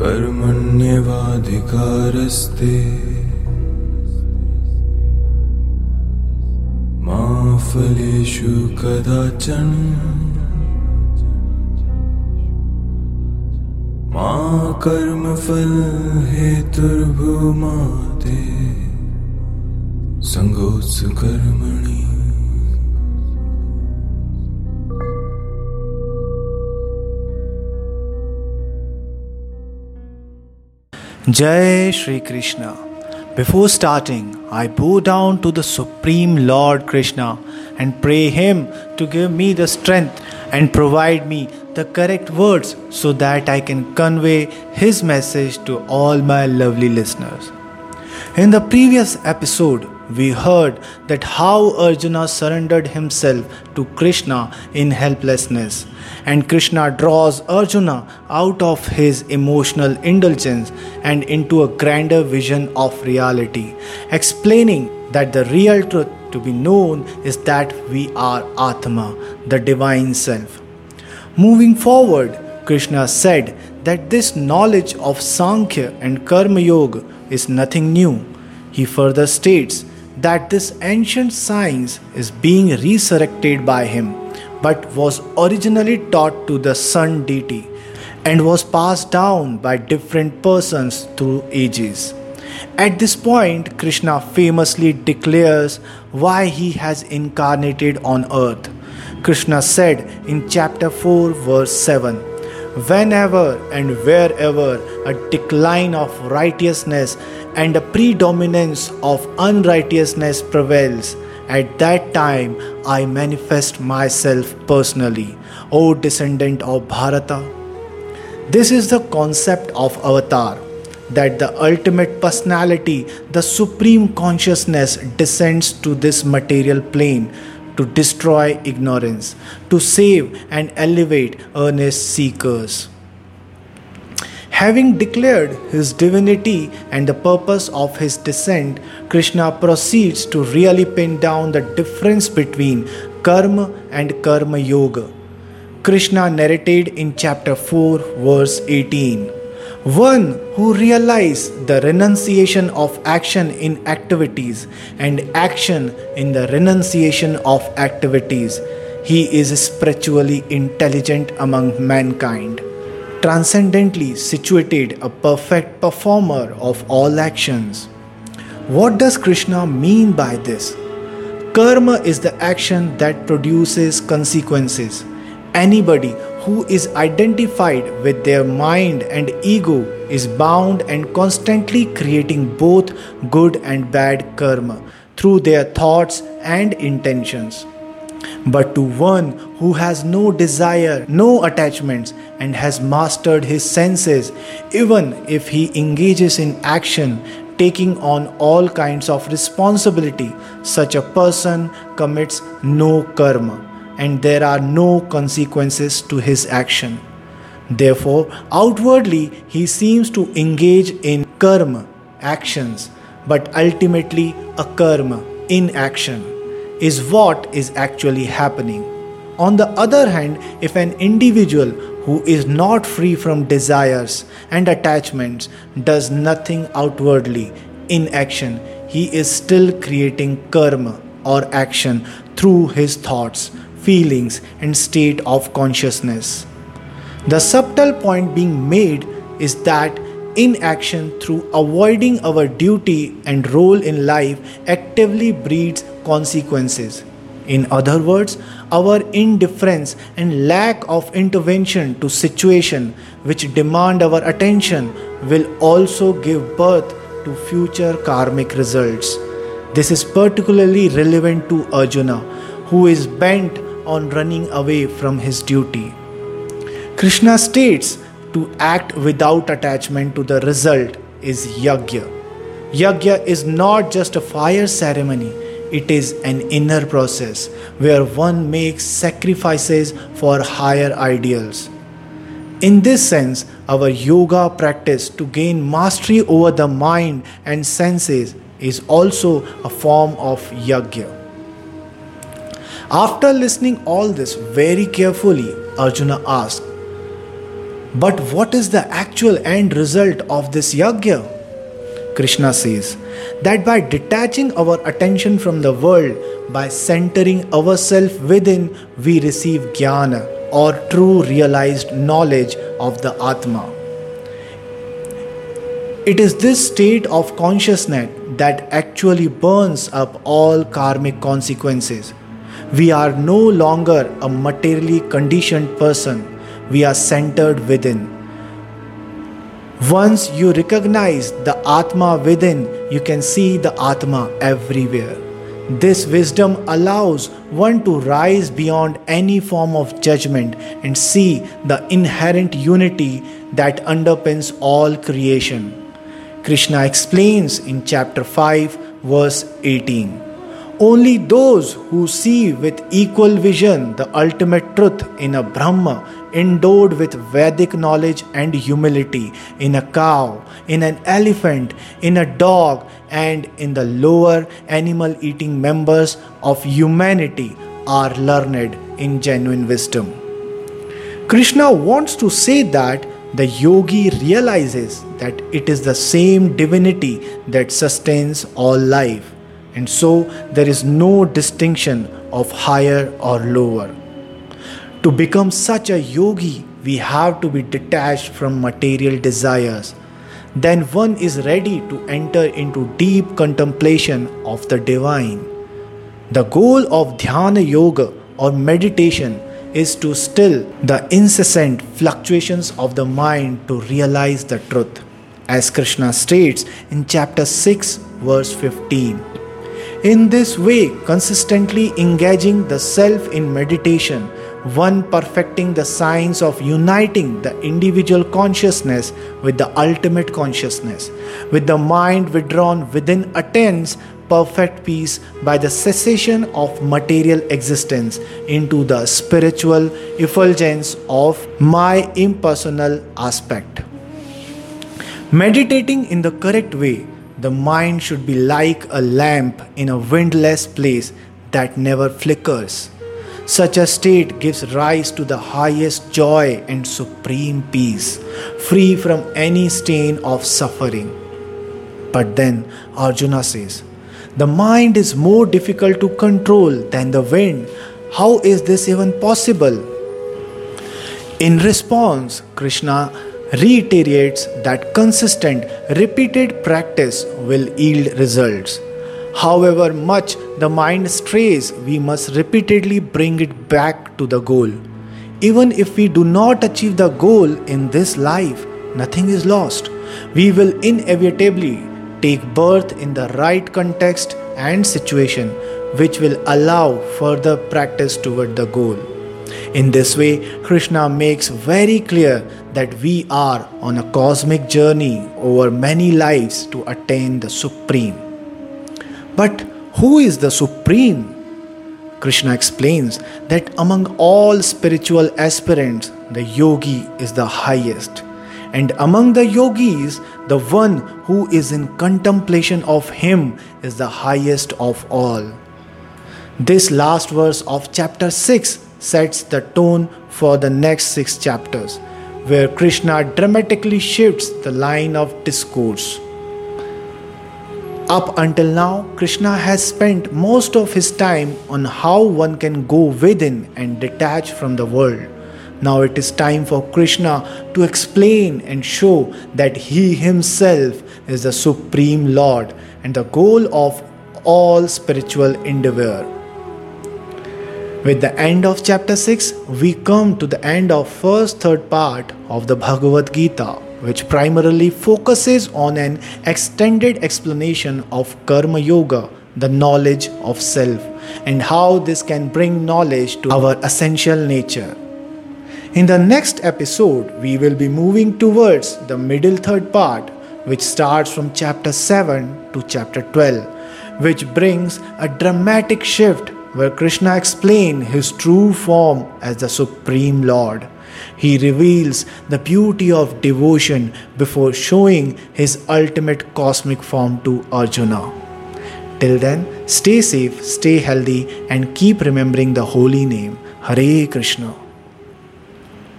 कर्मण्येवाधिकारस्ते। मा फलेषु कदाचन। मा कर्मफल हेतुर्भूमा ते सङ्गोत्सु कर्मणि Jai Shri Krishna. Before starting, I bow down to the Supreme Lord Krishna and pray Him to give me the strength and provide me the correct words so that I can convey His message to all my lovely listeners. In the previous episode, we heard that how Arjuna surrendered himself to Krishna in helplessness, and Krishna draws Arjuna out of his emotional indulgence and into a grander vision of reality, explaining that the real truth to be known is that we are Atma, the divine self. Moving forward, Krishna said that this knowledge of Sankhya and Karma Yoga is nothing new. He further states that this ancient science is being resurrected by him, but was originally taught to the sun deity and was passed down by different persons through ages. At this point, Krishna famously declares why he has incarnated on earth. Krishna said in chapter 4, verse 7 Whenever and wherever a decline of righteousness and a predominance of unrighteousness prevails, at that time I manifest myself personally, O descendant of Bharata. This is the concept of avatar that the ultimate personality, the supreme consciousness, descends to this material plane to destroy ignorance, to save and elevate earnest seekers. Having declared his divinity and the purpose of his descent, Krishna proceeds to really pin down the difference between karma and karma yoga. Krishna narrated in chapter 4, verse 18 One who realizes the renunciation of action in activities and action in the renunciation of activities, he is spiritually intelligent among mankind transcendently situated, a perfect performer of all actions. What does Krishna mean by this? Karma is the action that produces consequences. Anybody who is identified with their mind and ego is bound and constantly creating both good and bad karma through their thoughts and intentions. But to one who has no desire, no attachments, and has mastered his senses, even if he engages in action, taking on all kinds of responsibility, such a person commits no karma, and there are no consequences to his action. Therefore, outwardly, he seems to engage in karma, actions, but ultimately akarma, inaction is what is actually happening. On the other hand, if an individual who is not free from desires and attachments does nothing outwardly in action, he is still creating karma or action through his thoughts, feelings, and state of consciousness. The subtle point being made is that inaction through avoiding our duty and role in life actively breeds consequences. In other words, our indifference and lack of intervention to situation which demand our attention will also give birth to future karmic results. This is particularly relevant to Arjuna, who is bent on running away from his duty. Krishna states to act without attachment to the result is yajna. Yajna is not just a fire ceremony, it is an inner process where one makes sacrifices for higher ideals. In this sense, our yoga practice to gain mastery over the mind and senses is also a form of yajna. After listening all this very carefully, Arjuna asked, But what is the actual end result of this yagya? Krishna says that by detaching our attention from the world, by centering ourselves within, we receive jnana or true realized knowledge of the Atma. It is this state of consciousness that actually burns up all karmic consequences. We are no longer a materially conditioned person, we are centered within. Once you recognize the Atma within, you can see the Atma everywhere. This wisdom allows one to rise beyond any form of judgment and see the inherent unity that underpins all creation. Krishna explains in chapter 5, verse 18. Only those who see with equal vision the ultimate truth in a Brahma endowed with Vedic knowledge and humility, in a cow, in an elephant, in a dog, and in the lower animal eating members of humanity are learned in genuine wisdom. Krishna wants to say that the yogi realizes that it is the same divinity that sustains all life and so there is no distinction of higher or lower. To become such a yogi, we have to be detached from material desires. Then one is ready to enter into deep contemplation of the divine. The goal of dhyana yoga or meditation is to still the incessant fluctuations of the mind to realize the truth. As Krishna states in chapter 6, verse 15. In this way, consistently engaging the self in meditation, one perfecting the science of uniting the individual consciousness with the ultimate consciousness, with the mind withdrawn within attains perfect peace by the cessation of material existence into the spiritual effulgence of my impersonal aspect. Meditating in the correct way the mind should be like a lamp in a windless place that never flickers. Such a state gives rise to the highest joy and supreme peace, free from any stain of suffering. But then Arjuna says, The mind is more difficult to control than the wind. How is this even possible? In response, Krishna reiterates that consistent, repeated practice will yield results. However much the mind strays, we must repeatedly bring it back to the goal. Even if we do not achieve the goal in this life, nothing is lost. We will inevitably take birth in the right context and situation, which will allow further practice toward the goal. In this way, Krishna makes very clear that we are on a cosmic journey over many lives to attain the Supreme. But who is the Supreme? Krishna explains that among all spiritual aspirants, the yogi is the highest. And among the yogis, the one who is in contemplation of him is the highest of all. This last verse of chapter 6 sets the tone for the next six chapters, where Krishna dramatically shifts the line of discourse. Up until now, Krishna has spent most of his time on how one can go within and detach from the world. Now it is time for Krishna to explain and show that he himself is the Supreme Lord and the goal of all spiritual endeavor. With the end of chapter 6, we come to the end of first third part of the Bhagavad Gita, which primarily focuses on an extended explanation of Karma Yoga, the knowledge of self, and how this can bring knowledge to our essential nature. In the next episode, we will be moving towards the middle third part, which starts from chapter 7 to chapter 12, which brings a dramatic shift where Krishna explains his true form as the Supreme Lord. He reveals the beauty of devotion before showing his ultimate cosmic form to Arjuna. Till then, stay safe, stay healthy, and keep remembering the holy name Hare Krishna.